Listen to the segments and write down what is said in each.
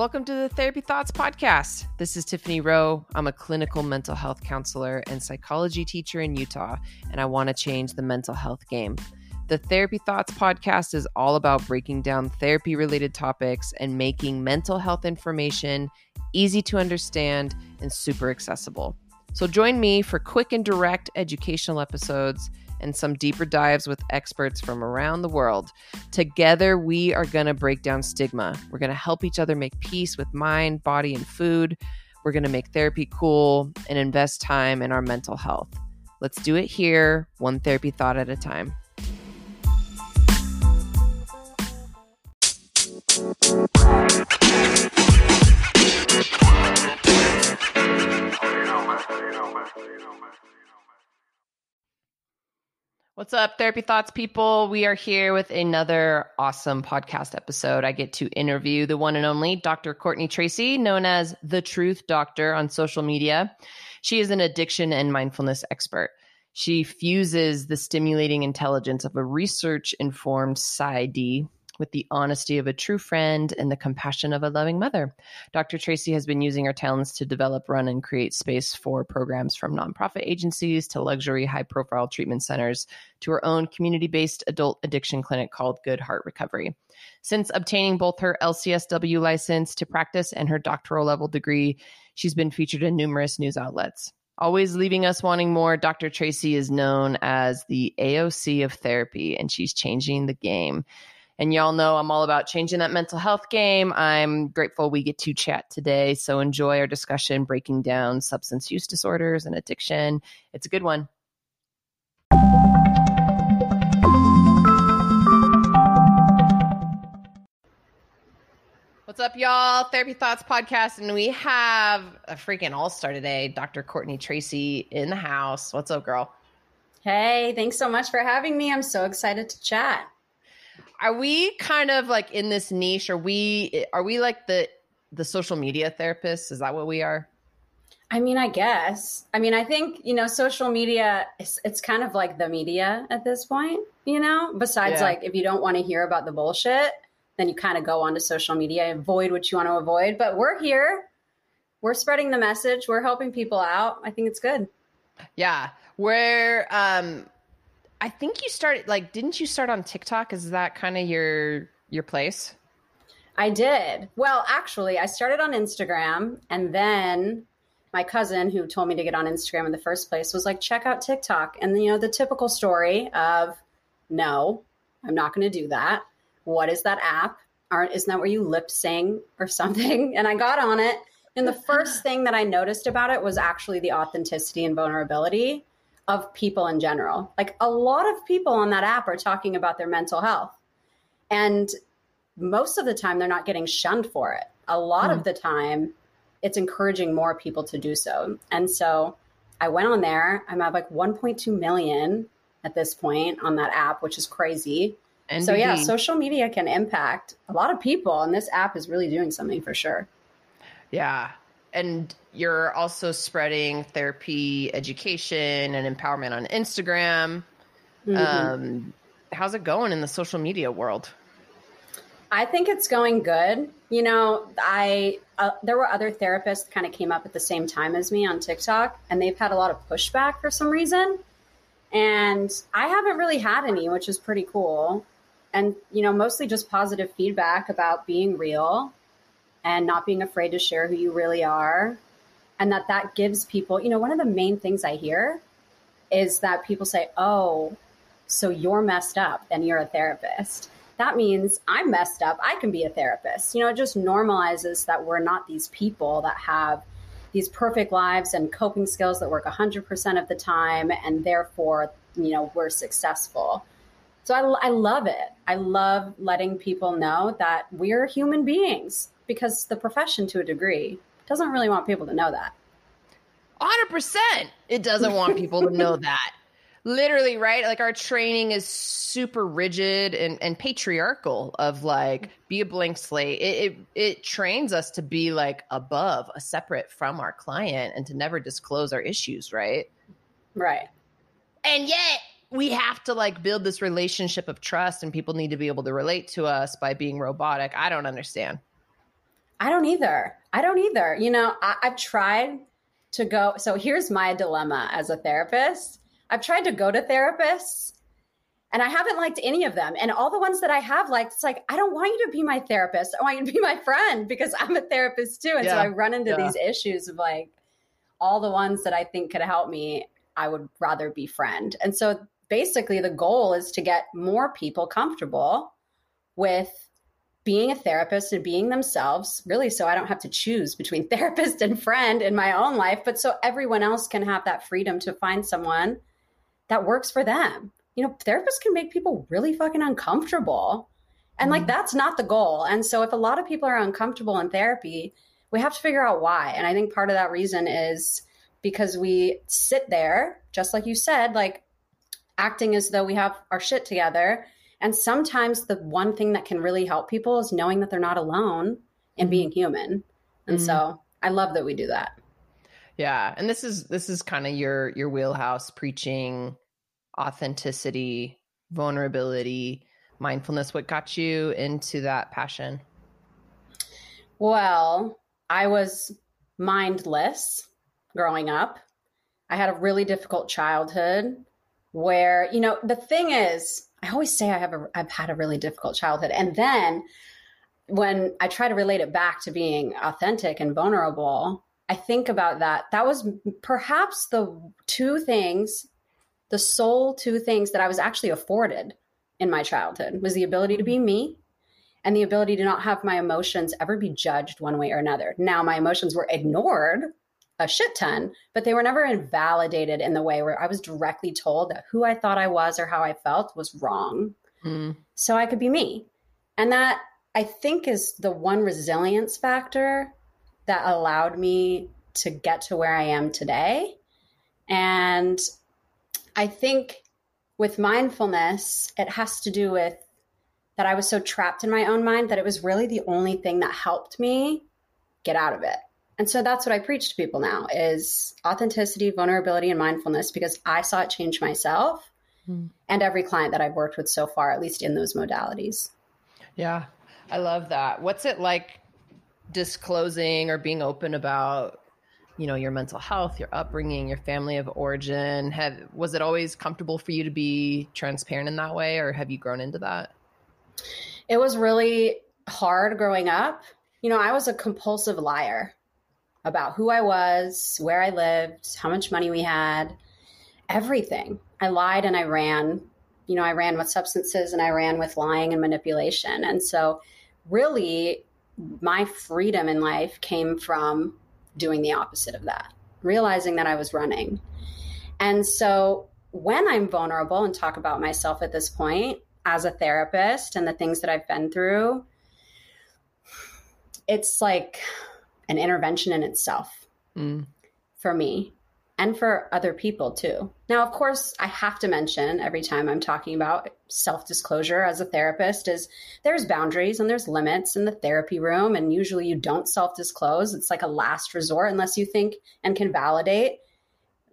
Welcome to the Therapy Thoughts Podcast. This is Tiffany Rowe. I'm a clinical mental health counselor and psychology teacher in Utah, and I want to change the mental health game. The Therapy Thoughts podcast is all about breaking down therapy related topics and making mental health information easy to understand and super accessible. So join me for quick and direct educational episodes and some deeper dives with experts from around the world. Together, we are going to break down stigma. We're going to help each other make peace with mind, body, and food. We're going to make therapy cool and invest time in our mental health. Let's do it here, one therapy thought at a time. What's up, Therapy Thoughts people? We are here with another awesome podcast episode. I get to interview the one and only Dr. Courtney Tracy, known as the Truth Doctor on social media. She is an addiction and mindfulness expert. She fuses the stimulating intelligence of a research informed PsyD with the honesty of a true friend and the compassion of a loving mother. Dr. Tracy has been using her talents to develop, run, and create space for programs from nonprofit agencies to luxury, high profile treatment centers to her own community based adult addiction clinic called Good Heart Recovery. Since obtaining both her LCSW license to practice and her doctoral level degree, she's been featured in numerous news outlets. Always leaving us wanting more, Dr. Tracy is known as the AOC of therapy, and she's changing the game. And y'all know I'm all about changing that mental health game. I'm grateful we get to chat today. So enjoy our discussion breaking down substance use disorders and addiction. It's a good one. What's up, y'all? Therapy Thoughts Podcast. And we have a freaking all star today, Dr. Courtney Tracy in the house. What's up, girl? Hey, thanks so much for having me. I'm so excited to chat are we kind of like in this niche? Are we are we like the the social media therapists? Is that what we are? I mean, I guess. I mean, I think you know, social media. It's, it's kind of like the media at this point. You know, besides yeah. like if you don't want to hear about the bullshit, then you kind of go onto social media, avoid what you want to avoid. But we're here. We're spreading the message. We're helping people out. I think it's good. Yeah, we're um I think you started like didn't you start on TikTok? Is that kind of your your place? I did. Well, actually, I started on Instagram and then my cousin who told me to get on Instagram in the first place was like, check out TikTok. And you know, the typical story of no, I'm not going to do that. What is that app? Aren't isn't that where you lip sing or something? And I got on it. And the first thing that I noticed about it was actually the authenticity and vulnerability of people in general. Like a lot of people on that app are talking about their mental health. And most of the time, they're not getting shunned for it. A lot mm. of hmm. the time, it's encouraging more people to do so. And so I went on there. I'm at like 1.2 million at this point on that app, which is crazy. Indeed. So, yeah, social media can impact a lot of people. And this app is really doing something for sure. Yeah and you're also spreading therapy education and empowerment on Instagram. Mm-hmm. Um, how's it going in the social media world? I think it's going good. You know, I uh, there were other therapists kind of came up at the same time as me on TikTok, and they've had a lot of pushback for some reason. And I haven't really had any, which is pretty cool. And you know, mostly just positive feedback about being real and not being afraid to share who you really are and that that gives people you know one of the main things i hear is that people say oh so you're messed up and you're a therapist. That means i'm messed up i can be a therapist. You know it just normalizes that we're not these people that have these perfect lives and coping skills that work 100% of the time and therefore you know we're successful. So I, I love it. I love letting people know that we're human beings because the profession, to a degree, doesn't really want people to know that. 100%. It doesn't want people to know that. Literally, right? Like our training is super rigid and, and patriarchal of like be a blank slate. It, it it trains us to be like above, a separate from our client and to never disclose our issues, right? Right. And yet we have to like build this relationship of trust and people need to be able to relate to us by being robotic. I don't understand. I don't either. I don't either. You know, I, I've tried to go. So here's my dilemma as a therapist. I've tried to go to therapists and I haven't liked any of them. And all the ones that I have liked, it's like, I don't want you to be my therapist. I want you to be my friend because I'm a therapist too. And yeah. so I run into yeah. these issues of like all the ones that I think could help me, I would rather be friend. And so basically the goal is to get more people comfortable with being a therapist and being themselves, really, so I don't have to choose between therapist and friend in my own life, but so everyone else can have that freedom to find someone that works for them. You know, therapists can make people really fucking uncomfortable. And like, mm-hmm. that's not the goal. And so, if a lot of people are uncomfortable in therapy, we have to figure out why. And I think part of that reason is because we sit there, just like you said, like acting as though we have our shit together and sometimes the one thing that can really help people is knowing that they're not alone and mm-hmm. being human. And mm-hmm. so I love that we do that. Yeah. And this is this is kind of your your wheelhouse preaching authenticity, vulnerability, mindfulness. What got you into that passion? Well, I was mindless growing up. I had a really difficult childhood where, you know, the thing is, I always say I have a, I've had a really difficult childhood. And then when I try to relate it back to being authentic and vulnerable, I think about that. That was perhaps the two things, the sole two things that I was actually afforded in my childhood was the ability to be me and the ability to not have my emotions ever be judged one way or another. Now my emotions were ignored a shit ton, but they were never invalidated in the way where I was directly told that who I thought I was or how I felt was wrong. Mm. So I could be me. And that I think is the one resilience factor that allowed me to get to where I am today. And I think with mindfulness, it has to do with that I was so trapped in my own mind that it was really the only thing that helped me get out of it. And so that's what I preach to people now is authenticity, vulnerability, and mindfulness because I saw it change myself mm. and every client that I've worked with so far, at least in those modalities. Yeah, I love that. What's it like disclosing or being open about, you know, your mental health, your upbringing, your family of origin? Have was it always comfortable for you to be transparent in that way, or have you grown into that? It was really hard growing up. You know, I was a compulsive liar about who I was, where I lived, how much money we had, everything. I lied and I ran. You know, I ran with substances and I ran with lying and manipulation. And so, really, my freedom in life came from doing the opposite of that, realizing that I was running. And so, when I'm vulnerable and talk about myself at this point as a therapist and the things that I've been through, it's like an intervention in itself mm. for me and for other people too. Now, of course, I have to mention every time I'm talking about self disclosure as a therapist is there's boundaries and there's limits in the therapy room. And usually you don't self disclose. It's like a last resort unless you think and can validate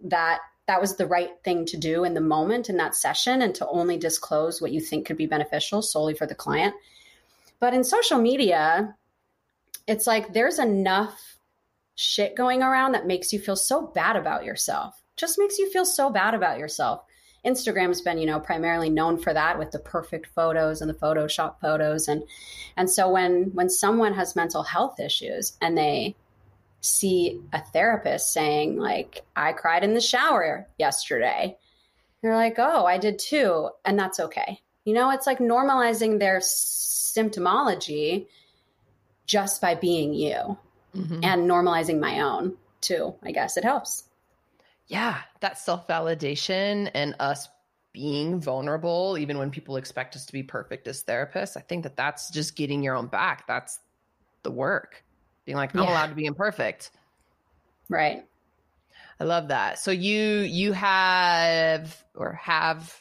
that that was the right thing to do in the moment in that session and to only disclose what you think could be beneficial solely for the client. But in social media, it's like there's enough shit going around that makes you feel so bad about yourself. Just makes you feel so bad about yourself. Instagram's been, you know, primarily known for that with the perfect photos and the Photoshop photos and and so when when someone has mental health issues and they see a therapist saying like I cried in the shower yesterday, they're like, "Oh, I did too." And that's okay. You know, it's like normalizing their symptomology just by being you mm-hmm. and normalizing my own too. I guess it helps. Yeah, that self validation and us being vulnerable, even when people expect us to be perfect as therapists, I think that that's just getting your own back. That's the work. Being like, I'm yeah. allowed to be imperfect. Right. I love that. So you you have or have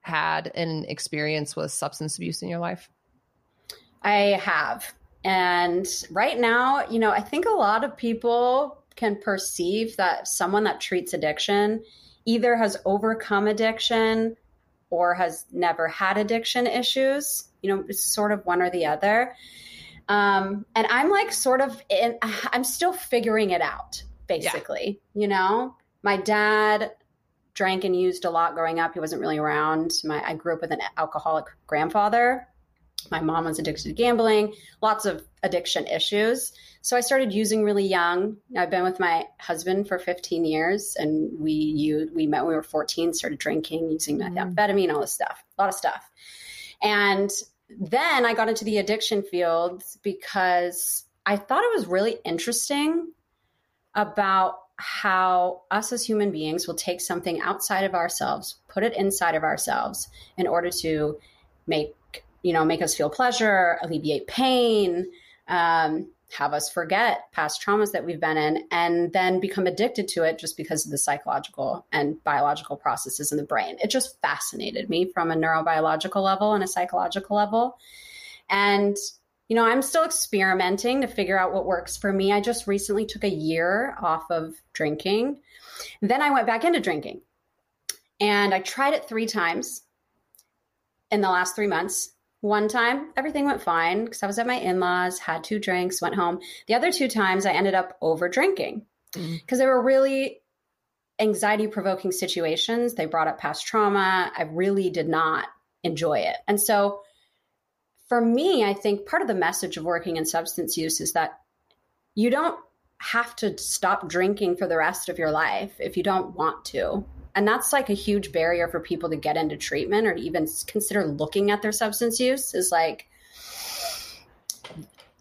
had an experience with substance abuse in your life? I have. And right now, you know, I think a lot of people can perceive that someone that treats addiction either has overcome addiction or has never had addiction issues. You know, it's sort of one or the other. Um, and I'm like sort of in, I'm still figuring it out, basically. Yeah. You know, my dad drank and used a lot growing up. He wasn't really around. My I grew up with an alcoholic grandfather. My mom was addicted to gambling, lots of addiction issues. So I started using really young. I've been with my husband for 15 years, and we you we met when we were 14. Started drinking, using mm. methamphetamine, all this stuff, a lot of stuff. And then I got into the addiction field because I thought it was really interesting about how us as human beings will take something outside of ourselves, put it inside of ourselves in order to make you know make us feel pleasure, alleviate pain, um, have us forget past traumas that we've been in, and then become addicted to it just because of the psychological and biological processes in the brain. It just fascinated me from a neurobiological level and a psychological level. And, you know, I'm still experimenting to figure out what works for me. I just recently took a year off of drinking. Then I went back into drinking. And I tried it three times in the last three months one time, everything went fine because I was at my in laws, had two drinks, went home. The other two times, I ended up over drinking because mm-hmm. they were really anxiety provoking situations. They brought up past trauma. I really did not enjoy it. And so, for me, I think part of the message of working in substance use is that you don't have to stop drinking for the rest of your life if you don't want to. And that's like a huge barrier for people to get into treatment or to even consider looking at their substance use is like,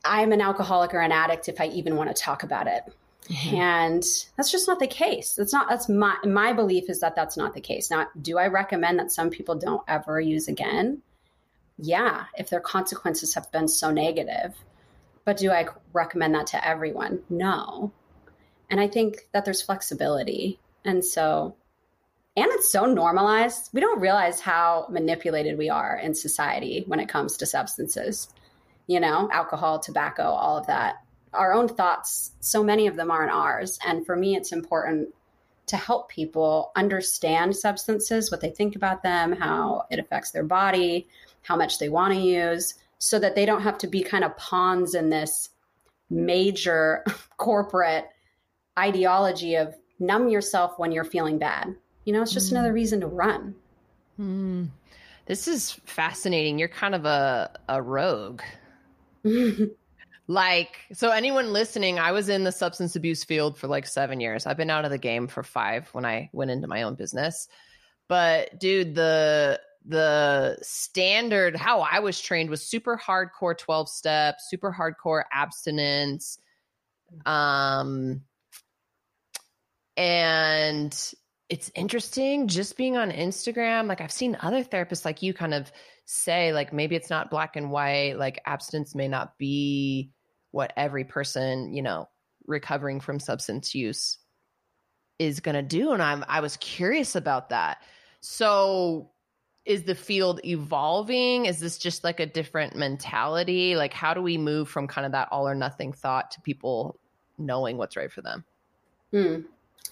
I'm an alcoholic or an addict if I even want to talk about it. Mm-hmm. And that's just not the case. That's not, that's my, my belief is that that's not the case. Now, do I recommend that some people don't ever use again? Yeah, if their consequences have been so negative. But do I recommend that to everyone? No. And I think that there's flexibility. And so and it's so normalized. We don't realize how manipulated we are in society when it comes to substances, you know, alcohol, tobacco, all of that. Our own thoughts, so many of them aren't ours. And for me, it's important to help people understand substances, what they think about them, how it affects their body, how much they want to use, so that they don't have to be kind of pawns in this major corporate ideology of numb yourself when you're feeling bad you know, it's just mm. another reason to run. Mm. This is fascinating. You're kind of a, a rogue. like, so anyone listening, I was in the substance abuse field for like seven years. I've been out of the game for five when I went into my own business. But dude, the the standard how I was trained was super hardcore 12 step, super hardcore abstinence. Um and it's interesting just being on Instagram. Like I've seen other therapists like you kind of say, like, maybe it's not black and white, like abstinence may not be what every person, you know, recovering from substance use is going to do. And I'm, I was curious about that. So is the field evolving? Is this just like a different mentality? Like, how do we move from kind of that all or nothing thought to people knowing what's right for them? Hmm.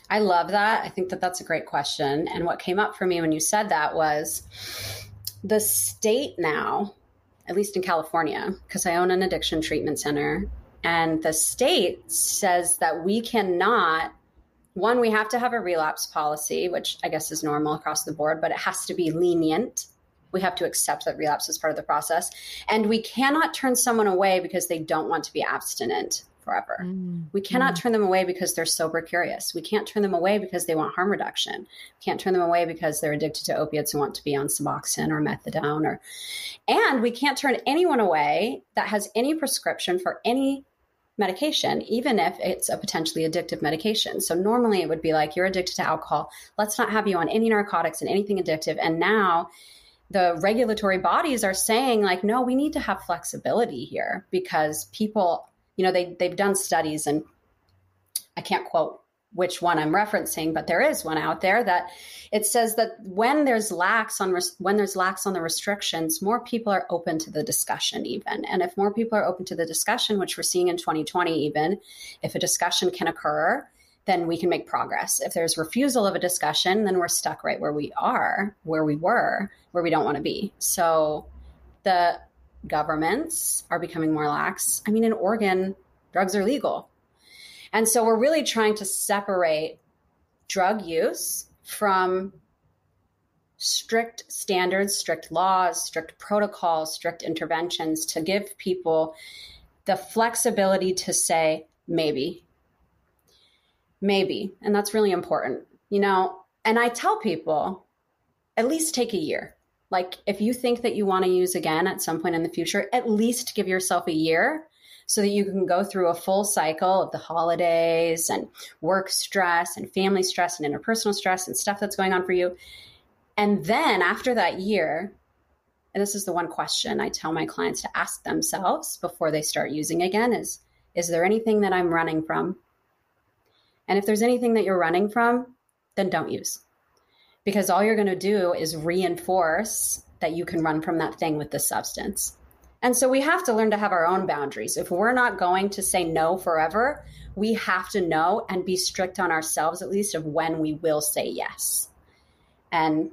I love that. I think that that's a great question. And what came up for me when you said that was the state now, at least in California, because I own an addiction treatment center, and the state says that we cannot one we have to have a relapse policy which i guess is normal across the board but it has to be lenient we have to accept that relapse is part of the process and we cannot turn someone away because they don't want to be abstinent forever. Mm. We cannot mm. turn them away because they're sober curious. We can't turn them away because they want harm reduction. We can't turn them away because they're addicted to opiates and want to be on Suboxone or methadone or and we can't turn anyone away that has any prescription for any medication, even if it's a potentially addictive medication. So normally it would be like you're addicted to alcohol. Let's not have you on any narcotics and anything addictive. And now the regulatory bodies are saying like no we need to have flexibility here because people you know, they they've done studies, and I can't quote which one I'm referencing, but there is one out there that it says that when there's lax on res- when there's lax on the restrictions, more people are open to the discussion even. And if more people are open to the discussion, which we're seeing in 2020 even, if a discussion can occur, then we can make progress. If there's refusal of a discussion, then we're stuck right where we are, where we were, where we don't want to be. So the governments are becoming more lax. I mean, in Oregon, drugs are legal. And so we're really trying to separate drug use from strict standards, strict laws, strict protocols, strict interventions to give people the flexibility to say, maybe, maybe. And that's really important. You know, and I tell people at least take a year. Like if you think that you want to use again at some point in the future, at least give yourself a year so that you can go through a full cycle of the holidays and work stress and family stress and interpersonal stress and stuff that's going on for you. And then after that year, and this is the one question I tell my clients to ask themselves before they start using again is is there anything that I'm running from? And if there's anything that you're running from, then don't use. Because all you're going to do is reinforce that you can run from that thing with this substance. And so we have to learn to have our own boundaries. If we're not going to say no forever, we have to know and be strict on ourselves, at least, of when we will say yes. And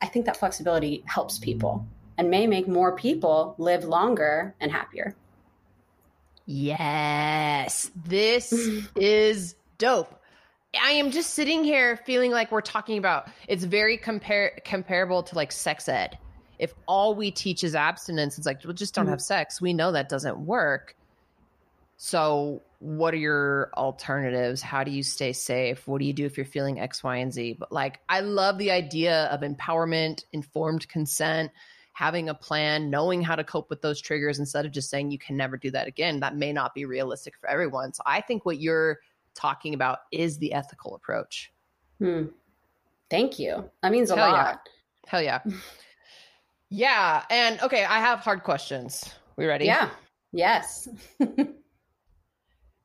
I think that flexibility helps people and may make more people live longer and happier. Yes, this is dope. I am just sitting here feeling like we're talking about it's very compare comparable to like sex ed. If all we teach is abstinence, it's like, well, just don't mm-hmm. have sex. We know that doesn't work. So, what are your alternatives? How do you stay safe? What do you do if you're feeling X, Y, and Z? But like, I love the idea of empowerment, informed consent, having a plan, knowing how to cope with those triggers instead of just saying you can never do that again. That may not be realistic for everyone. So, I think what you're talking about is the ethical approach. Hmm. Thank you. That means a Hell lot. Yeah. Hell yeah. yeah. And okay, I have hard questions. We ready? Yeah. Yes.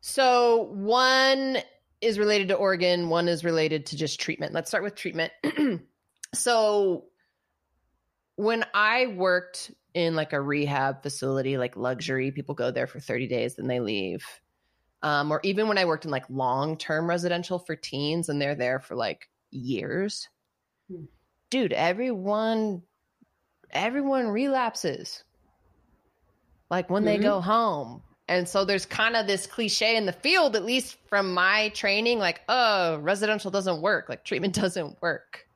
so one is related to Oregon, one is related to just treatment. Let's start with treatment. so when I worked in like a rehab facility, like luxury, people go there for 30 days, then they leave um, or even when I worked in like long term residential for teens and they're there for like years. Hmm. Dude, everyone everyone relapses. Like when mm-hmm. they go home. And so there's kind of this cliche in the field, at least from my training, like, oh, residential doesn't work, like treatment doesn't work.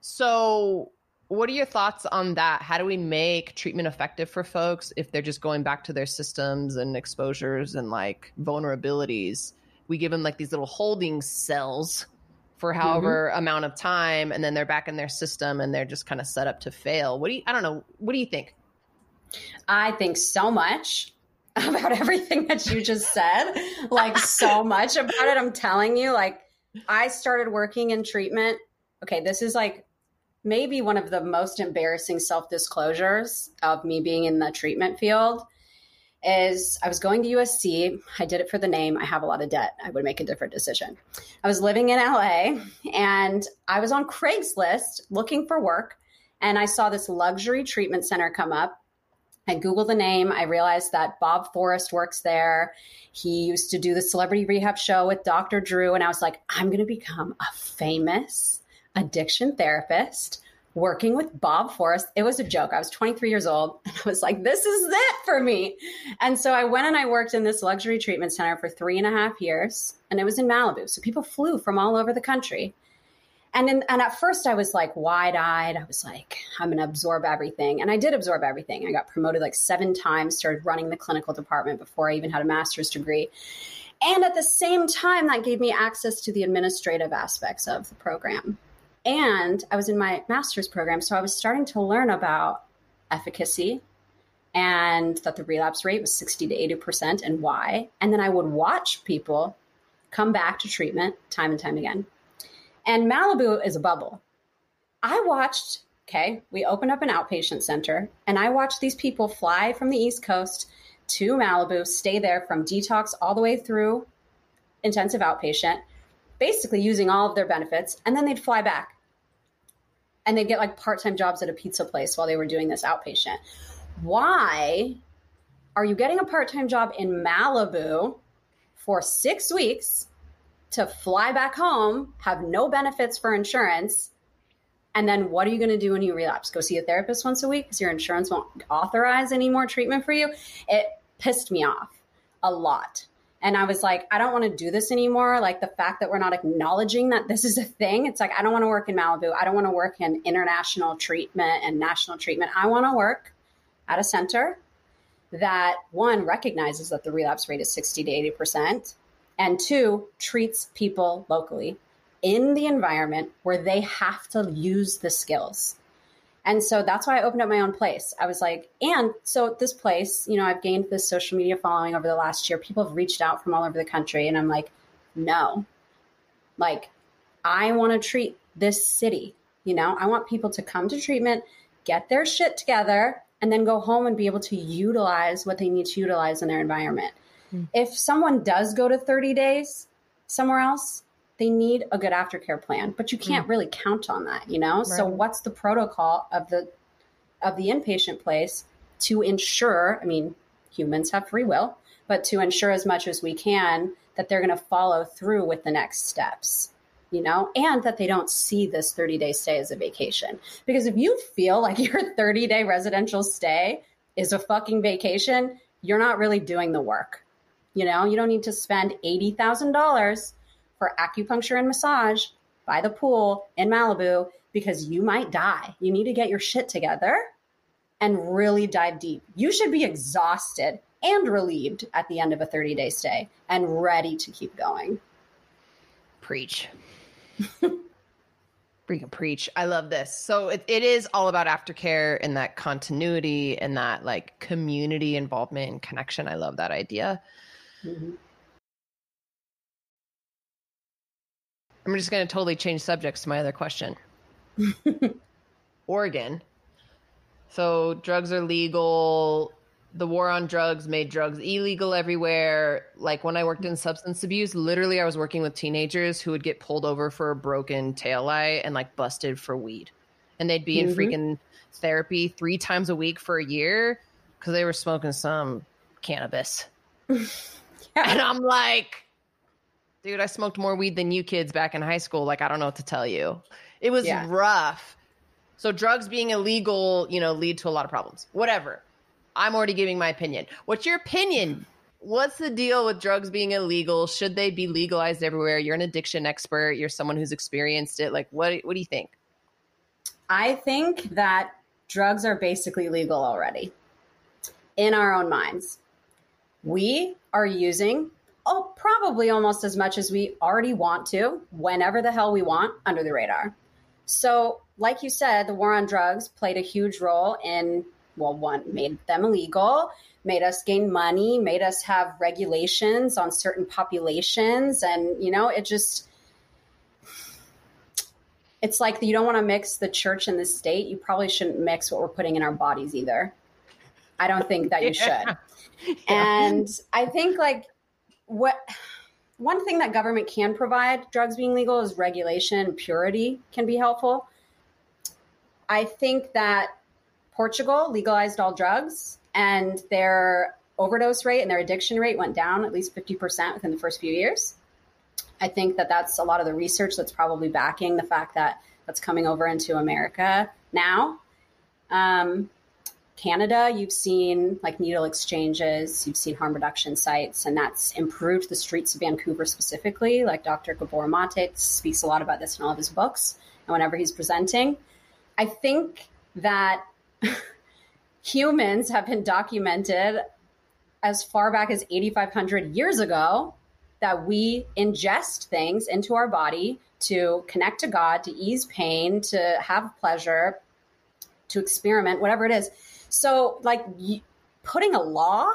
So what are your thoughts on that? How do we make treatment effective for folks if they're just going back to their systems and exposures and like vulnerabilities? We give them like these little holding cells for mm-hmm. however mm-hmm. amount of time and then they're back in their system and they're just kind of set up to fail. What do you I don't know, what do you think? I think so much about everything that you just said. like so much about it. I'm telling you, like I started working in treatment. Okay, this is like maybe one of the most embarrassing self disclosures of me being in the treatment field is I was going to USC. I did it for the name. I have a lot of debt. I would make a different decision. I was living in LA and I was on Craigslist looking for work and I saw this luxury treatment center come up. I Googled the name. I realized that Bob Forrest works there. He used to do the celebrity rehab show with Dr. Drew. And I was like, I'm going to become a famous addiction therapist working with Bob Forrest. It was a joke. I was 23 years old and I was like, this is it for me. And so I went and I worked in this luxury treatment center for three and a half years and it was in Malibu. So people flew from all over the country. And, in, and at first I was like wide eyed. I was like, I'm going to absorb everything. And I did absorb everything. I got promoted like seven times, started running the clinical department before I even had a master's degree. And at the same time, that gave me access to the administrative aspects of the program. And I was in my master's program, so I was starting to learn about efficacy and that the relapse rate was 60 to 80% and why. And then I would watch people come back to treatment time and time again. And Malibu is a bubble. I watched, okay, we opened up an outpatient center and I watched these people fly from the East Coast to Malibu, stay there from detox all the way through intensive outpatient, basically using all of their benefits, and then they'd fly back and they'd get like part-time jobs at a pizza place while they were doing this outpatient. Why are you getting a part-time job in Malibu for 6 weeks to fly back home, have no benefits for insurance, And then what are you going to do when you relapse? Go see a therapist once a week because your insurance won't authorize any more treatment for you. It pissed me off a lot. And I was like, I don't want to do this anymore. Like the fact that we're not acknowledging that this is a thing. It's like, I don't want to work in Malibu. I don't want to work in international treatment and national treatment. I want to work at a center that one recognizes that the relapse rate is 60 to 80%, and two treats people locally in the environment where they have to use the skills. And so that's why I opened up my own place. I was like, and so this place, you know, I've gained this social media following over the last year. People have reached out from all over the country. And I'm like, no, like, I want to treat this city. You know, I want people to come to treatment, get their shit together, and then go home and be able to utilize what they need to utilize in their environment. Mm. If someone does go to 30 days somewhere else, they need a good aftercare plan, but you can't mm. really count on that, you know? Right. So what's the protocol of the of the inpatient place to ensure, I mean, humans have free will, but to ensure as much as we can that they're going to follow through with the next steps you know, and that they don't see this 30 day stay as a vacation. Because if you feel like your 30 day residential stay is a fucking vacation, you're not really doing the work. You know, you don't need to spend $80,000 for acupuncture and massage by the pool in Malibu because you might die. You need to get your shit together and really dive deep. You should be exhausted and relieved at the end of a 30 day stay and ready to keep going. Preach. Freaking preach. I love this. So it, it is all about aftercare and that continuity and that like community involvement and connection. I love that idea. Mm-hmm. I'm just going to totally change subjects to my other question. Oregon. So drugs are legal. The war on drugs made drugs illegal everywhere. Like when I worked in substance abuse, literally I was working with teenagers who would get pulled over for a broken tail light and like busted for weed. And they'd be mm-hmm. in freaking therapy three times a week for a year because they were smoking some cannabis. yeah. And I'm like, dude, I smoked more weed than you kids back in high school. Like, I don't know what to tell you. It was yeah. rough. So drugs being illegal, you know, lead to a lot of problems. Whatever. I'm already giving my opinion. What's your opinion? What's the deal with drugs being illegal? Should they be legalized everywhere? You're an addiction expert. You're someone who's experienced it. Like, what? What do you think? I think that drugs are basically legal already in our own minds. We are using oh, probably almost as much as we already want to, whenever the hell we want, under the radar. So, like you said, the war on drugs played a huge role in, well, one, made them illegal, made us gain money, made us have regulations on certain populations. And, you know, it just, it's like you don't want to mix the church and the state. You probably shouldn't mix what we're putting in our bodies either. I don't think that you should. Yeah. And I think like what one thing that government can provide drugs being legal is regulation. Purity can be helpful. I think that portugal legalized all drugs and their overdose rate and their addiction rate went down at least 50% within the first few years. I think that that's a lot of the research that's probably backing the fact that that's coming over into america now. Um, Canada, you've seen like needle exchanges, you've seen harm reduction sites, and that's improved the streets of Vancouver specifically. Like Dr. Gabor Mate speaks a lot about this in all of his books and whenever he's presenting. I think that humans have been documented as far back as 8,500 years ago that we ingest things into our body to connect to God, to ease pain, to have pleasure, to experiment, whatever it is so, like, putting a law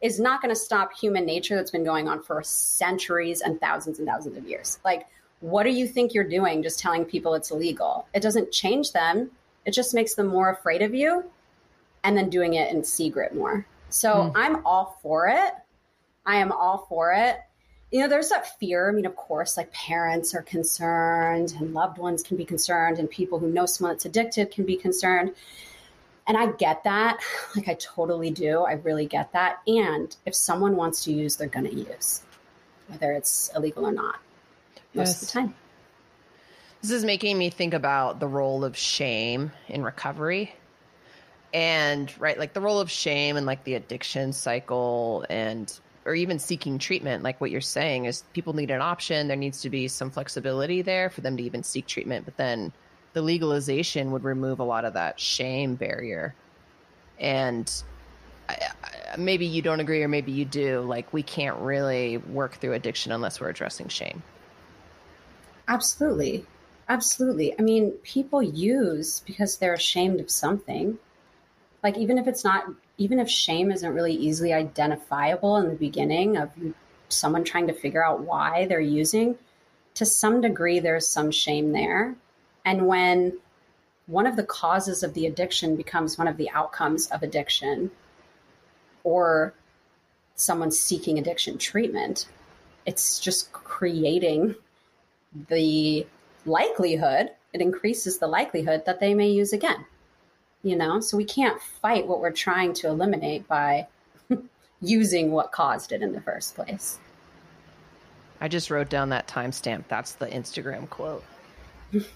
is not going to stop human nature that's been going on for centuries and thousands and thousands of years. Like, what do you think you're doing just telling people it's illegal? It doesn't change them, it just makes them more afraid of you and then doing it in secret more. So, mm. I'm all for it. I am all for it. You know, there's that fear. I mean, of course, like parents are concerned and loved ones can be concerned, and people who know someone that's addicted can be concerned. And I get that. Like, I totally do. I really get that. And if someone wants to use, they're going to use, whether it's illegal or not, most yes. of the time. This is making me think about the role of shame in recovery. And right, like the role of shame and like the addiction cycle and or even seeking treatment, like what you're saying is people need an option. There needs to be some flexibility there for them to even seek treatment. But then the legalization would remove a lot of that shame barrier. And I, I, maybe you don't agree, or maybe you do. Like, we can't really work through addiction unless we're addressing shame. Absolutely. Absolutely. I mean, people use because they're ashamed of something. Like, even if it's not, even if shame isn't really easily identifiable in the beginning of someone trying to figure out why they're using, to some degree, there's some shame there. And when one of the causes of the addiction becomes one of the outcomes of addiction, or someone seeking addiction treatment, it's just creating the likelihood, it increases the likelihood that they may use again. You know, so we can't fight what we're trying to eliminate by using what caused it in the first place. I just wrote down that timestamp. That's the Instagram quote.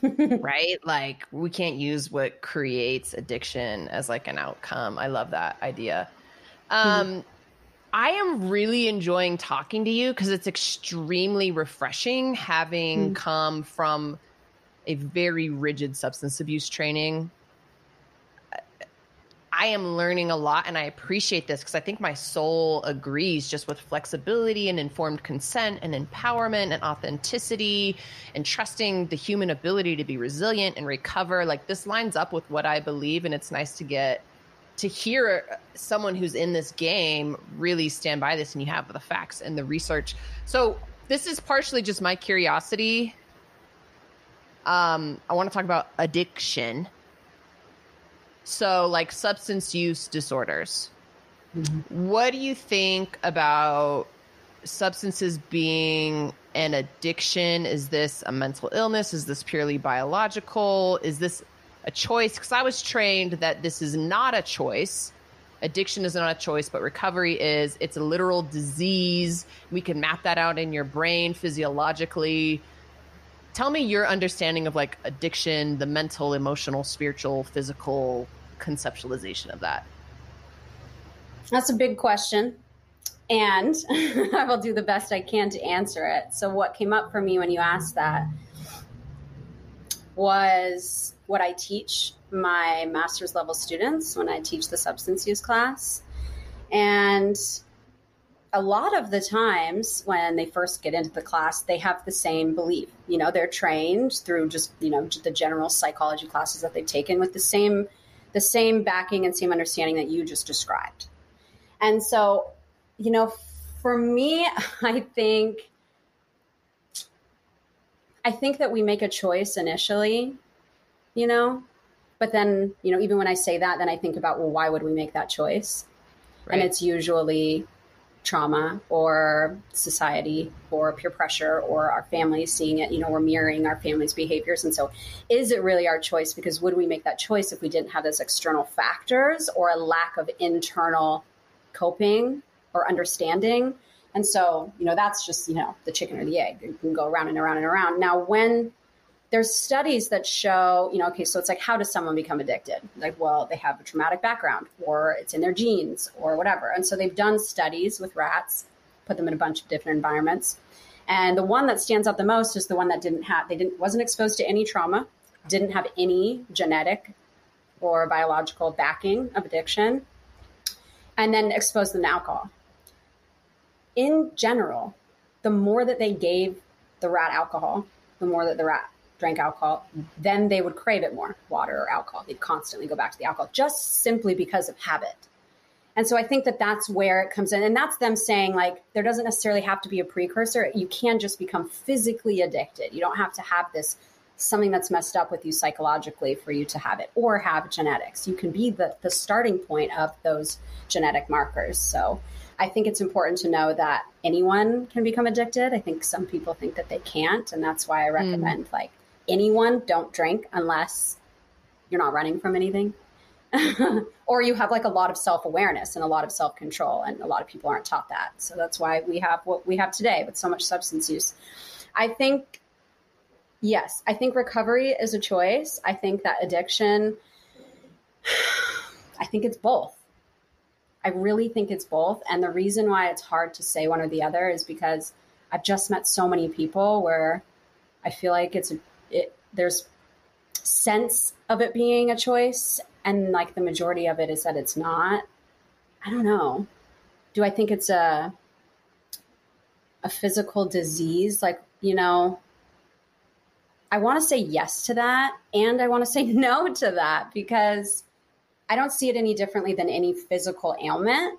Right? Like we can't use what creates addiction as like an outcome. I love that idea. Um mm-hmm. I am really enjoying talking to you because it's extremely refreshing having mm-hmm. come from a very rigid substance abuse training I am learning a lot and I appreciate this because I think my soul agrees just with flexibility and informed consent and empowerment and authenticity and trusting the human ability to be resilient and recover. Like this lines up with what I believe. And it's nice to get to hear someone who's in this game really stand by this and you have the facts and the research. So this is partially just my curiosity. Um, I want to talk about addiction so, like substance use disorders. Mm-hmm. What do you think about substances being an addiction? Is this a mental illness? Is this purely biological? Is this a choice? Because I was trained that this is not a choice. Addiction is not a choice, but recovery is. It's a literal disease. We can map that out in your brain physiologically. Tell me your understanding of like addiction, the mental, emotional, spiritual, physical conceptualization of that? That's a big question. And I will do the best I can to answer it. So, what came up for me when you asked that was what I teach my master's level students when I teach the substance use class. And a lot of the times when they first get into the class, they have the same belief. You know, they're trained through just, you know, the general psychology classes that they've taken with the same the same backing and same understanding that you just described. And so, you know, for me, I think I think that we make a choice initially, you know, but then, you know, even when I say that, then I think about, well, why would we make that choice? Right. And it's usually trauma or society or peer pressure or our families seeing it you know we're mirroring our family's behaviors. And so is it really our choice? Because would we make that choice if we didn't have those external factors or a lack of internal coping or understanding? And so you know that's just you know the chicken or the egg. You can go around and around and around. Now when there's studies that show, you know, okay, so it's like, how does someone become addicted? Like, well, they have a traumatic background, or it's in their genes, or whatever. And so they've done studies with rats, put them in a bunch of different environments. And the one that stands out the most is the one that didn't have, they didn't, wasn't exposed to any trauma, didn't have any genetic or biological backing of addiction, and then exposed them to alcohol. In general, the more that they gave the rat alcohol, the more that the rat drank alcohol, then they would crave it more, water or alcohol. They'd constantly go back to the alcohol just simply because of habit. And so I think that that's where it comes in. And that's them saying, like, there doesn't necessarily have to be a precursor. You can just become physically addicted. You don't have to have this something that's messed up with you psychologically for you to have it or have genetics. You can be the, the starting point of those genetic markers. So I think it's important to know that anyone can become addicted. I think some people think that they can't. And that's why I hmm. recommend mm. like anyone, don't drink unless you're not running from anything. or you have like a lot of self-awareness and a lot of self-control and a lot of people aren't taught that so that's why we have what we have today with so much substance use i think Yes, I think recovery is a choice. I think that addiction, I think it's both. I really think it's both. And the reason why it's hard to say one or the other is because I've just met so many people where I feel like it's it there's sense of it being a choice and like the majority of it is that it's not. I don't know. Do I think it's a a physical disease like, you know, I want to say yes to that and I want to say no to that because I don't see it any differently than any physical ailment.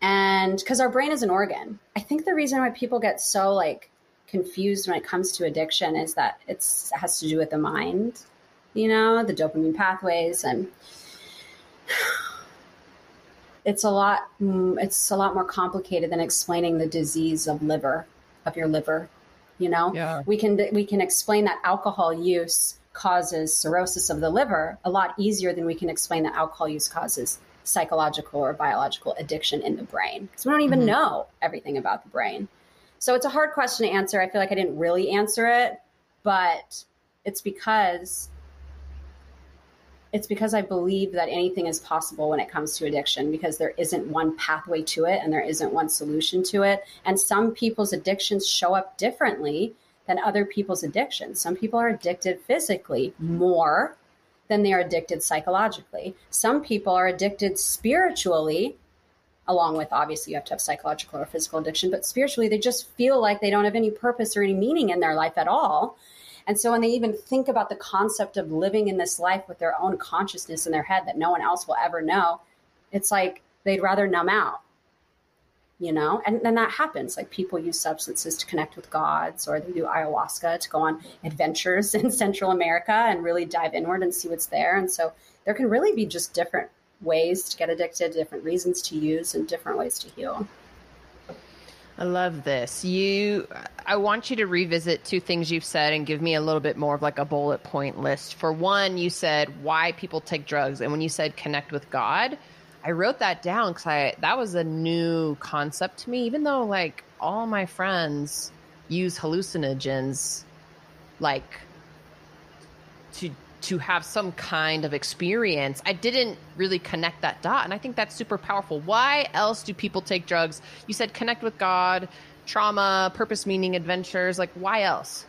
And because our brain is an organ, I think the reason why people get so like confused when it comes to addiction is that it's it has to do with the mind, you know, the dopamine pathways, and it's a lot. Mm, it's a lot more complicated than explaining the disease of liver of your liver. You know, yeah. we can we can explain that alcohol use causes cirrhosis of the liver a lot easier than we can explain that alcohol use causes psychological or biological addiction in the brain because we don't even mm-hmm. know everything about the brain. So it's a hard question to answer. I feel like I didn't really answer it, but it's because it's because I believe that anything is possible when it comes to addiction because there isn't one pathway to it and there isn't one solution to it. And some people's addictions show up differently than other people's addictions. Some people are addicted physically more than they are addicted psychologically. Some people are addicted spiritually, along with obviously you have to have psychological or physical addiction, but spiritually they just feel like they don't have any purpose or any meaning in their life at all. And so when they even think about the concept of living in this life with their own consciousness in their head that no one else will ever know, it's like they'd rather numb out you know? And then that happens. Like people use substances to connect with gods or they do ayahuasca to go on adventures in central america and really dive inward and see what's there. And so there can really be just different ways to get addicted different reasons to use and different ways to heal I love this. You I want you to revisit two things you've said and give me a little bit more of like a bullet point list. For one, you said why people take drugs and when you said connect with God, I wrote that down because I that was a new concept to me. Even though like all my friends use hallucinogens, like to to have some kind of experience, I didn't really connect that dot, and I think that's super powerful. Why else do people take drugs? You said connect with God, trauma, purpose, meaning, adventures. Like why else?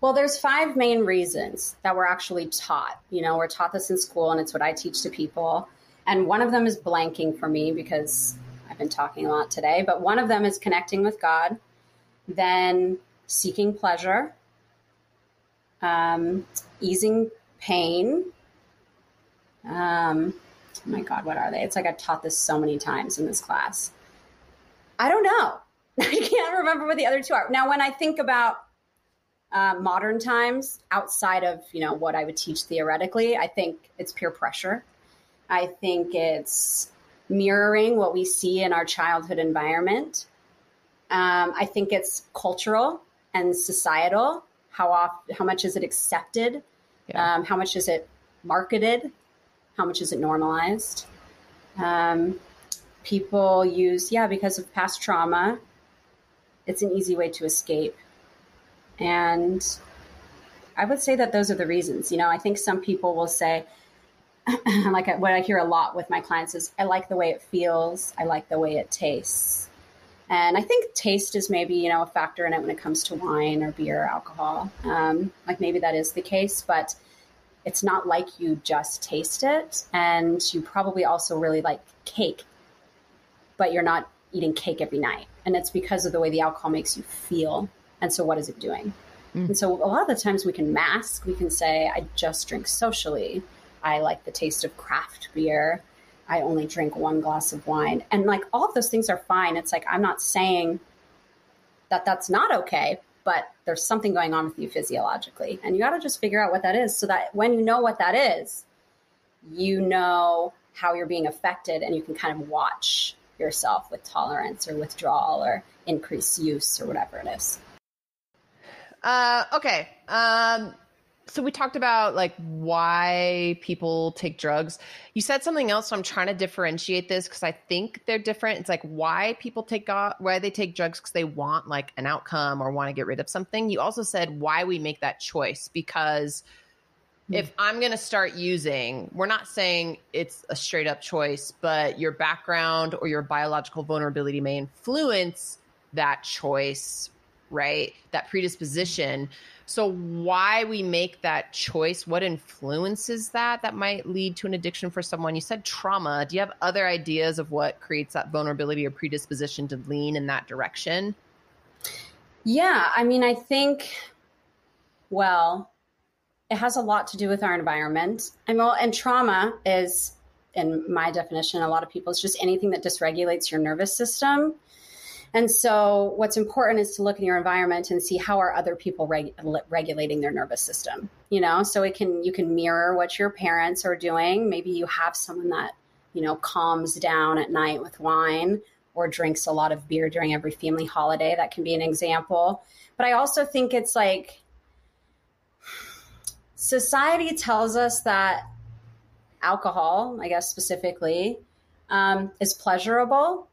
Well, there's five main reasons that we're actually taught. You know, we're taught this in school, and it's what I teach to people. And one of them is blanking for me because I've been talking a lot today, but one of them is connecting with God, then seeking pleasure, um, easing pain. Um, oh my God, what are they? It's like I've taught this so many times in this class. I don't know. I can't remember what the other two are. Now, when I think about uh, modern times outside of you know what I would teach theoretically, I think it's peer pressure. I think it's mirroring what we see in our childhood environment. Um, I think it's cultural and societal. How off, how much is it accepted? Yeah. Um, how much is it marketed? How much is it normalized? Um, people use yeah because of past trauma. It's an easy way to escape, and I would say that those are the reasons. You know, I think some people will say, like what I hear a lot with my clients is I like the way it feels, I like the way it tastes. And I think taste is maybe, you know, a factor in it when it comes to wine or beer or alcohol. Um, like maybe that is the case, but it's not like you just taste it. And you probably also really like cake, but you're not eating cake every night. And it's because of the way the alcohol makes you feel. And so what is it doing? Mm. And so a lot of the times we can mask, we can say, I just drink socially I like the taste of craft beer. I only drink one glass of wine. And like all of those things are fine. It's like, I'm not saying that that's not okay, but there's something going on with you physiologically. And you got to just figure out what that is so that when you know what that is, you know how you're being affected and you can kind of watch yourself with tolerance or withdrawal or increased use or whatever it is. Uh, okay. Um, so we talked about like why people take drugs. You said something else, so I'm trying to differentiate this because I think they're different. It's like why people take why they take drugs because they want like an outcome or want to get rid of something. You also said why we make that choice because mm. if I'm going to start using, we're not saying it's a straight up choice, but your background or your biological vulnerability may influence that choice, right? That predisposition. So, why we make that choice, what influences that that might lead to an addiction for someone? You said trauma. Do you have other ideas of what creates that vulnerability or predisposition to lean in that direction? Yeah, I mean, I think, well, it has a lot to do with our environment. And well, and trauma is, in my definition, a lot of people, it's just anything that dysregulates your nervous system. And so, what's important is to look in your environment and see how are other people reg- regulating their nervous system. You know, so it can you can mirror what your parents are doing. Maybe you have someone that you know calms down at night with wine or drinks a lot of beer during every family holiday. That can be an example. But I also think it's like society tells us that alcohol, I guess specifically, um, is pleasurable,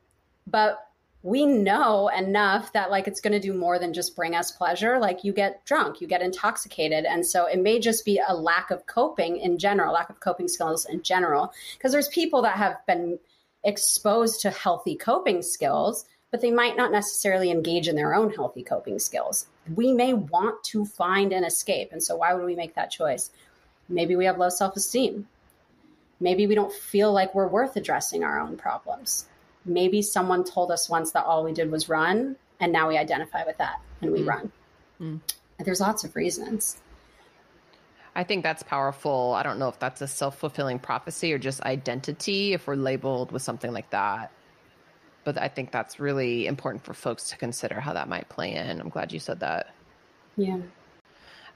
but we know enough that like it's going to do more than just bring us pleasure. Like you get drunk you get intoxicated and so it may just be a lack of coping in general lack of coping skills in general because there's people that have been exposed to healthy coping skills but they might not necessarily engage in their own healthy coping skills. We may want to find an escape and so why would we make that choice? Maybe we have low self-esteem. Maybe we don't feel like we're worth addressing our own problems maybe someone told us once that all we did was run and now we identify with that and we mm. run. Mm. there's lots of reasons. I think that's powerful. I don't know if that's a self-fulfilling prophecy or just identity if we're labeled with something like that. But i think that's really important for folks to consider how that might play in. I'm glad you said that. Yeah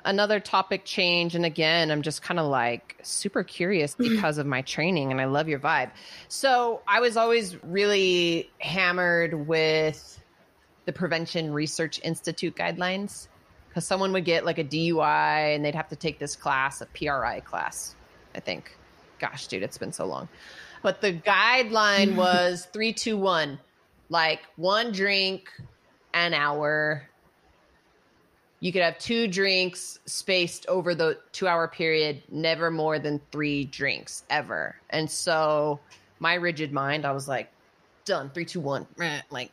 another topic change. And again, I'm just kind of like super curious because of my training and I love your vibe. So I was always really hammered with the Prevention Research Institute guidelines because someone would get like a DUI and they'd have to take this class, a PRI class, I think. Gosh, dude, it's been so long. But the guideline was three, two, one, like one drink an hour you could have two drinks spaced over the two hour period, never more than three drinks ever. And so my rigid mind, I was like, done, three, two, one. Like,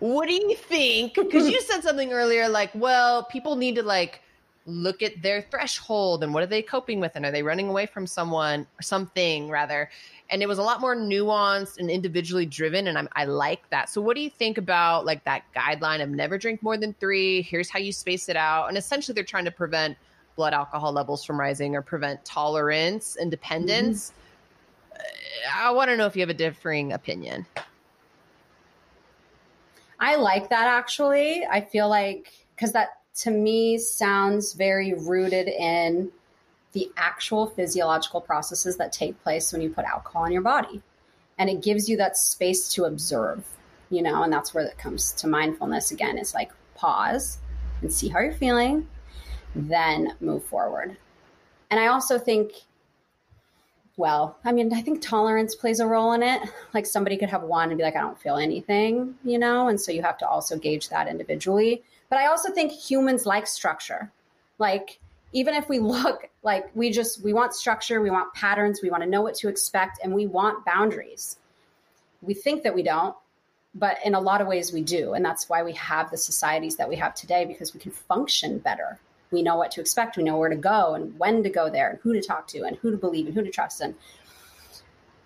what do you think? Because you said something earlier, like, well, people need to like look at their threshold and what are they coping with and are they running away from someone or something rather. And it was a lot more nuanced and individually driven and I'm, i like that. So what do you think about like that guideline of never drink more than three? Here's how you space it out. And essentially they're trying to prevent blood alcohol levels from rising or prevent tolerance and dependence. Mm-hmm. i want to know if you have a differing opinion. I like that actually. I feel like because that to me sounds very rooted in the actual physiological processes that take place when you put alcohol in your body. And it gives you that space to observe, you know, and that's where it comes to mindfulness again. It's like pause and see how you're feeling, then move forward. And I also think, well, I mean, I think tolerance plays a role in it. Like somebody could have one and be like, I don't feel anything, you know, and so you have to also gauge that individually. But I also think humans like structure. Like, even if we look like we just we want structure we want patterns we want to know what to expect and we want boundaries. We think that we don't but in a lot of ways we do and that's why we have the societies that we have today because we can function better. We know what to expect we know where to go and when to go there and who to talk to and who to believe and who to trust and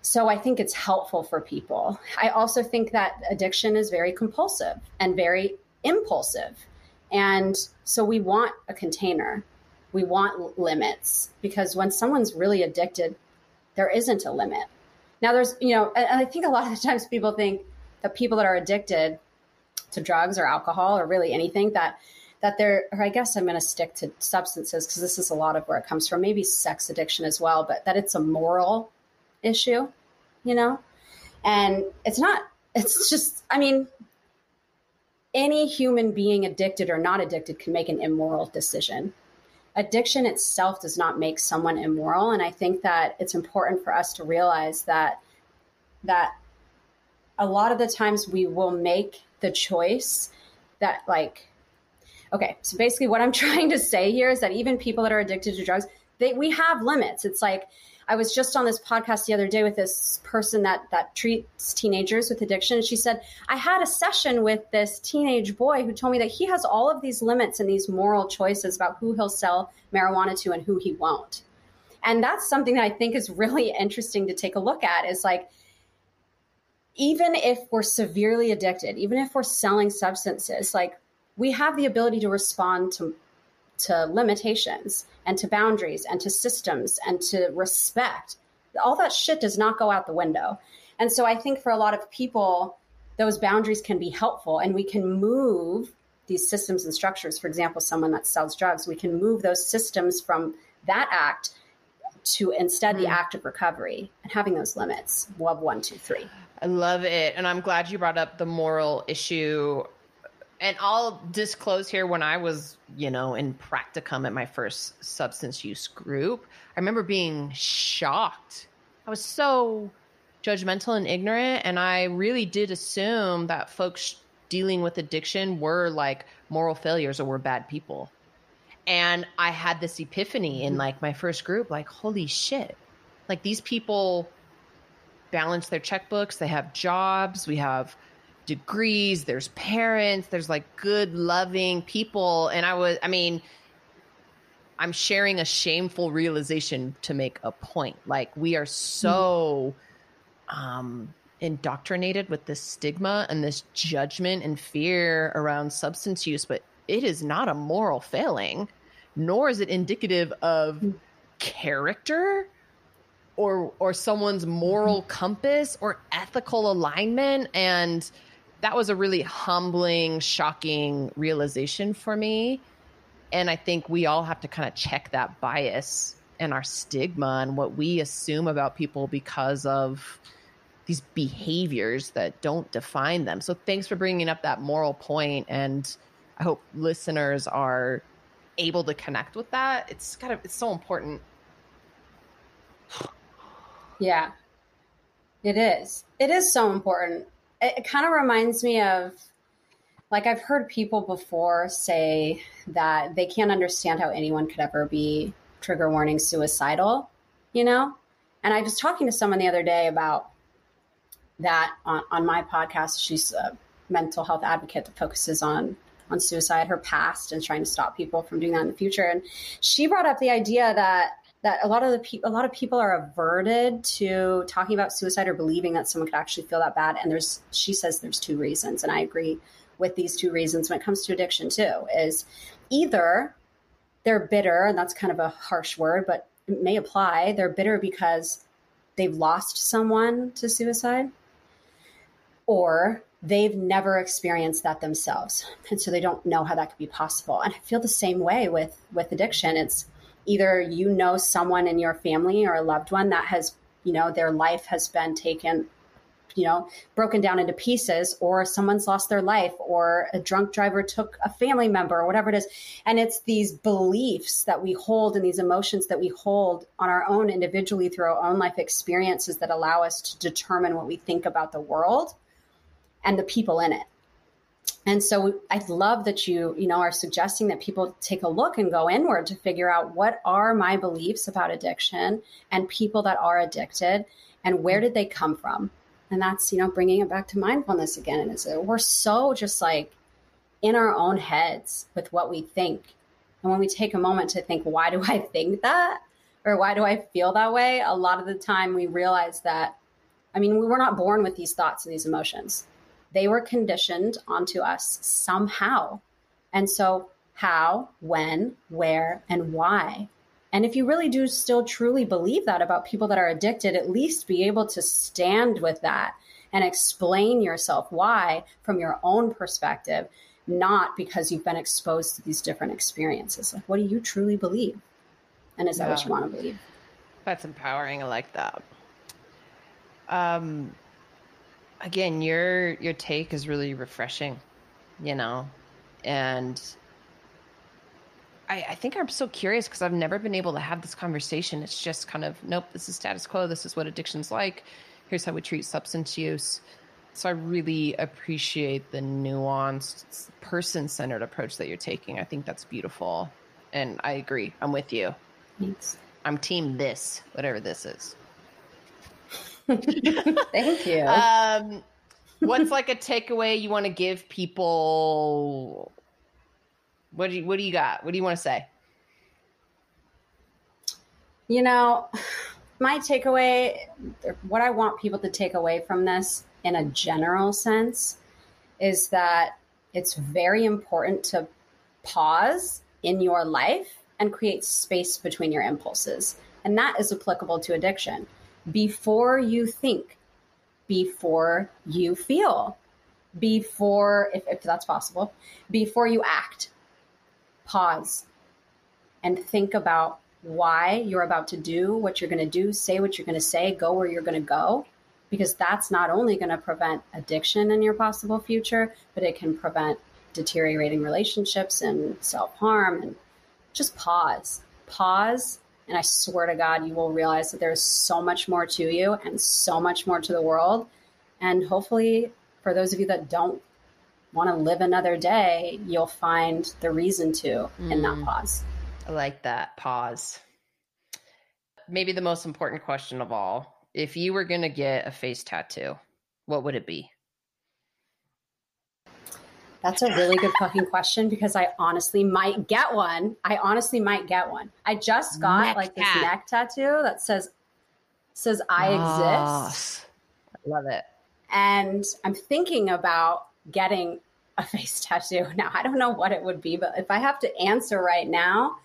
so i think it's helpful for people. I also think that addiction is very compulsive and very impulsive. And so we want a container. We want limits because when someone's really addicted, there isn't a limit. Now, there's, you know, I think a lot of the times people think that people that are addicted to drugs or alcohol or really anything that that they're or i guess i'm going to stick to substances because this is a lot of where it comes from. Maybe sex addiction as well but that it's a moral issue you know? And it's not it's just i mean any human being addicted or not addicted can make an immoral decision. Addiction itself does not make someone immoral and i think that it's important for us to realize that that a lot of the times we will make the choice that like okay so basically what i'm trying to say here is that even people that are addicted to drugs they we have limits. It's like I was just on this podcast the other day with this person that that treats teenagers with addiction. And she said, I had a session with this teenage boy who told me that he has all of these limits and these moral choices about who he'll sell marijuana to and who he won't. And that's something that I think is really interesting to take a look at is like, even if we're severely addicted, even if we're selling substances, like we have the ability to respond to to limitations and to boundaries and to systems and to respect. All that shit does not go out the window. And so I think for a lot of people, those boundaries can be helpful and we can move these systems and structures. For example, someone that sells drugs, we can move those systems from that act to instead the mm-hmm. act of recovery and having those limits. Love one, two, three. I love it. And I'm glad you brought up the moral issue and I'll disclose here when I was, you know, in practicum at my first substance use group, I remember being shocked. I was so judgmental and ignorant. And I really did assume that folks dealing with addiction were like moral failures or were bad people. And I had this epiphany in mm-hmm. like my first group like, holy shit. Like these people balance their checkbooks, they have jobs, we have degrees, there's parents, there's like good, loving people. And I was, I mean, I'm sharing a shameful realization to make a point. Like we are so um, indoctrinated with this stigma and this judgment and fear around substance use, but it is not a moral failing, nor is it indicative of character or or someone's moral compass or ethical alignment and that was a really humbling, shocking realization for me. And I think we all have to kind of check that bias and our stigma and what we assume about people because of these behaviors that don't define them. So thanks for bringing up that moral point and I hope listeners are able to connect with that. It's kind of it's so important. Yeah. It is. It is so important it, it kind of reminds me of like I've heard people before say that they can't understand how anyone could ever be trigger warning suicidal, you know? And I was talking to someone the other day about that on, on my podcast. She's a mental health advocate that focuses on on suicide, her past, and trying to stop people from doing that in the future. And she brought up the idea that that a lot of the pe- a lot of people are averted to talking about suicide or believing that someone could actually feel that bad. And there's she says there's two reasons, and I agree with these two reasons when it comes to addiction too. Is either they're bitter, and that's kind of a harsh word, but it may apply. They're bitter because they've lost someone to suicide, or they've never experienced that themselves and so they don't know how that could be possible and i feel the same way with with addiction it's either you know someone in your family or a loved one that has, you know, their life has been taken you know, broken down into pieces, or someone's lost their life, or a drunk driver took a family member, or whatever it is. And it's these beliefs that we hold and these emotions that we hold on our own individually through our own life experiences that allow us to determine what we think about the world and the people in it. And so I love that you, you know, are suggesting that people take a look and go inward to figure out what are my beliefs about addiction and people that are addicted and where did they come from? And that's, you know, bringing it back to mindfulness again. And it's, we're so just like in our own heads with what we think. And when we take a moment to think, why do I think that? Or why do I feel that way? A lot of the time we realize that, I mean, we were not born with these thoughts and these emotions they were conditioned onto us somehow. And so, how, when, where, and why? And if you really do still truly believe that about people that are addicted, at least be able to stand with that and explain yourself why from your own perspective, not because you've been exposed to these different experiences. Like, what do you truly believe? And is that yeah. what you want to believe? That's empowering. I like that. Um, again, your your take is really refreshing, you know, and I, I think I'm so curious because I've never been able to have this conversation. It's just kind of, nope, this is status quo. This is what addiction's like. Here's how we treat substance use. So I really appreciate the nuanced, person centered approach that you're taking. I think that's beautiful. And I agree. I'm with you. Thanks. I'm team this, whatever this is. Thank you. Um, what's like a takeaway you want to give people? What do you What do you got? What do you want to say? You know, my takeaway, what I want people to take away from this in a general sense, is that it's very important to pause in your life and create space between your impulses. And that is applicable to addiction. Before you think, before you feel, before, if, if that's possible, before you act, pause and think about why you're about to do what you're going to do, say what you're going to say, go where you're going to go, because that's not only going to prevent addiction in your possible future, but it can prevent deteriorating relationships and self harm. And just pause, pause. And I swear to God, you will realize that there's so much more to you and so much more to the world. And hopefully, for those of you that don't want to live another day, you'll find the reason to mm. in that mm. pause. I like that pause. Maybe the most important question of all if you were going to get a face tattoo, what would it be? That's a really good fucking question because I honestly might get one. I honestly might get one. I just got neck like this neck tattoo that says says I oh, exist. I love it. And I'm thinking about getting a face tattoo. Now, I don't know what it would be, but if I have to answer right now,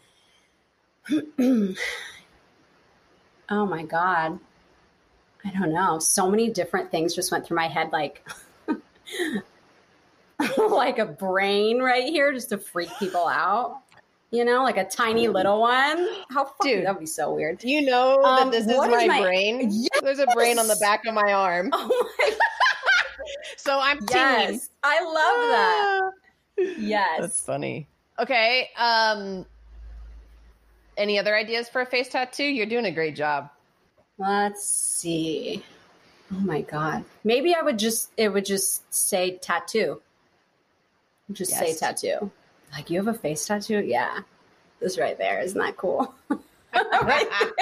oh my god. I don't know. So many different things just went through my head like like a brain right here just to freak people out. You know, like a tiny little one. How funny Dude, that'd be so weird. Do you know um, that this is my, is my, brain? Yes! There's a brain on the back of my arm. Oh my so I'm yes. I love that. Yes. That's funny. Okay. Um any other ideas for a face tattoo? You're doing a great job. Let's see. Oh my god. Maybe I would just it would just say tattoo. Just yes. say tattoo. Like you have a face tattoo? Yeah. This right there. Isn't that cool? right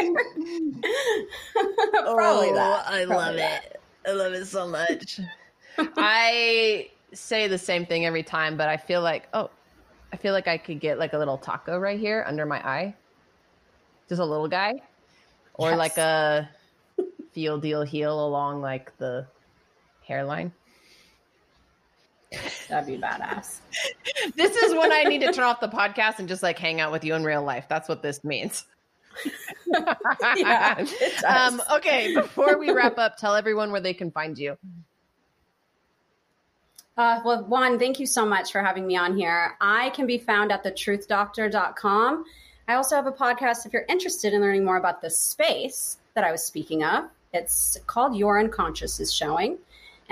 Probably oh, that. I Probably love that. it. I love it so much. I say the same thing every time, but I feel like, oh, I feel like I could get like a little taco right here under my eye. Just a little guy. Or yes. like a feel deal heel along like the hairline. That'd be badass. this is when I need to turn off the podcast and just like hang out with you in real life. That's what this means. yeah, um, okay, before we wrap up, tell everyone where they can find you. Uh, well, Juan, thank you so much for having me on here. I can be found at thetruthdoctor.com. I also have a podcast if you're interested in learning more about the space that I was speaking of. It's called Your Unconscious is Showing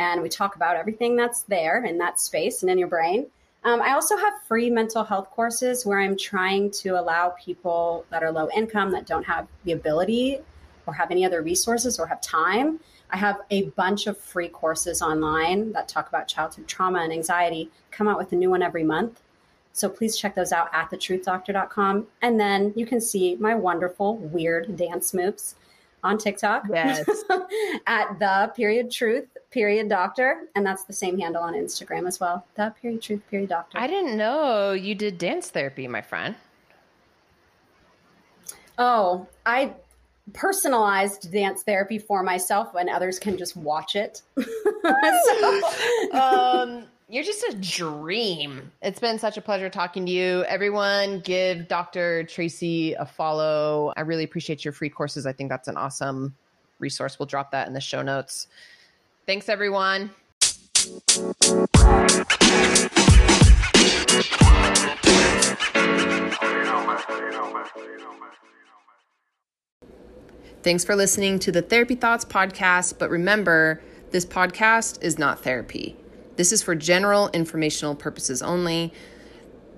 and we talk about everything that's there in that space and in your brain. Um, I also have free mental health courses where I'm trying to allow people that are low income, that don't have the ability or have any other resources or have time. I have a bunch of free courses online that talk about childhood trauma and anxiety, come out with a new one every month. So please check those out at thetruthdoctor.com. And then you can see my wonderful, weird dance moves on TikTok. Yes. at the period truth period doctor. And that's the same handle on Instagram as well. The period truth period doctor. I didn't know you did dance therapy, my friend. Oh, I personalized dance therapy for myself when others can just watch it. so, um, you're just a dream. It's been such a pleasure talking to you. Everyone, give Dr. Tracy a follow. I really appreciate your free courses. I think that's an awesome resource. We'll drop that in the show notes. Thanks, everyone. Thanks for listening to the Therapy Thoughts podcast. But remember, this podcast is not therapy. This is for general informational purposes only.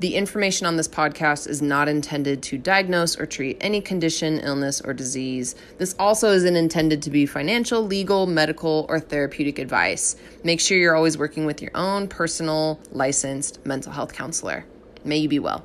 The information on this podcast is not intended to diagnose or treat any condition, illness, or disease. This also isn't intended to be financial, legal, medical, or therapeutic advice. Make sure you're always working with your own personal, licensed mental health counselor. May you be well.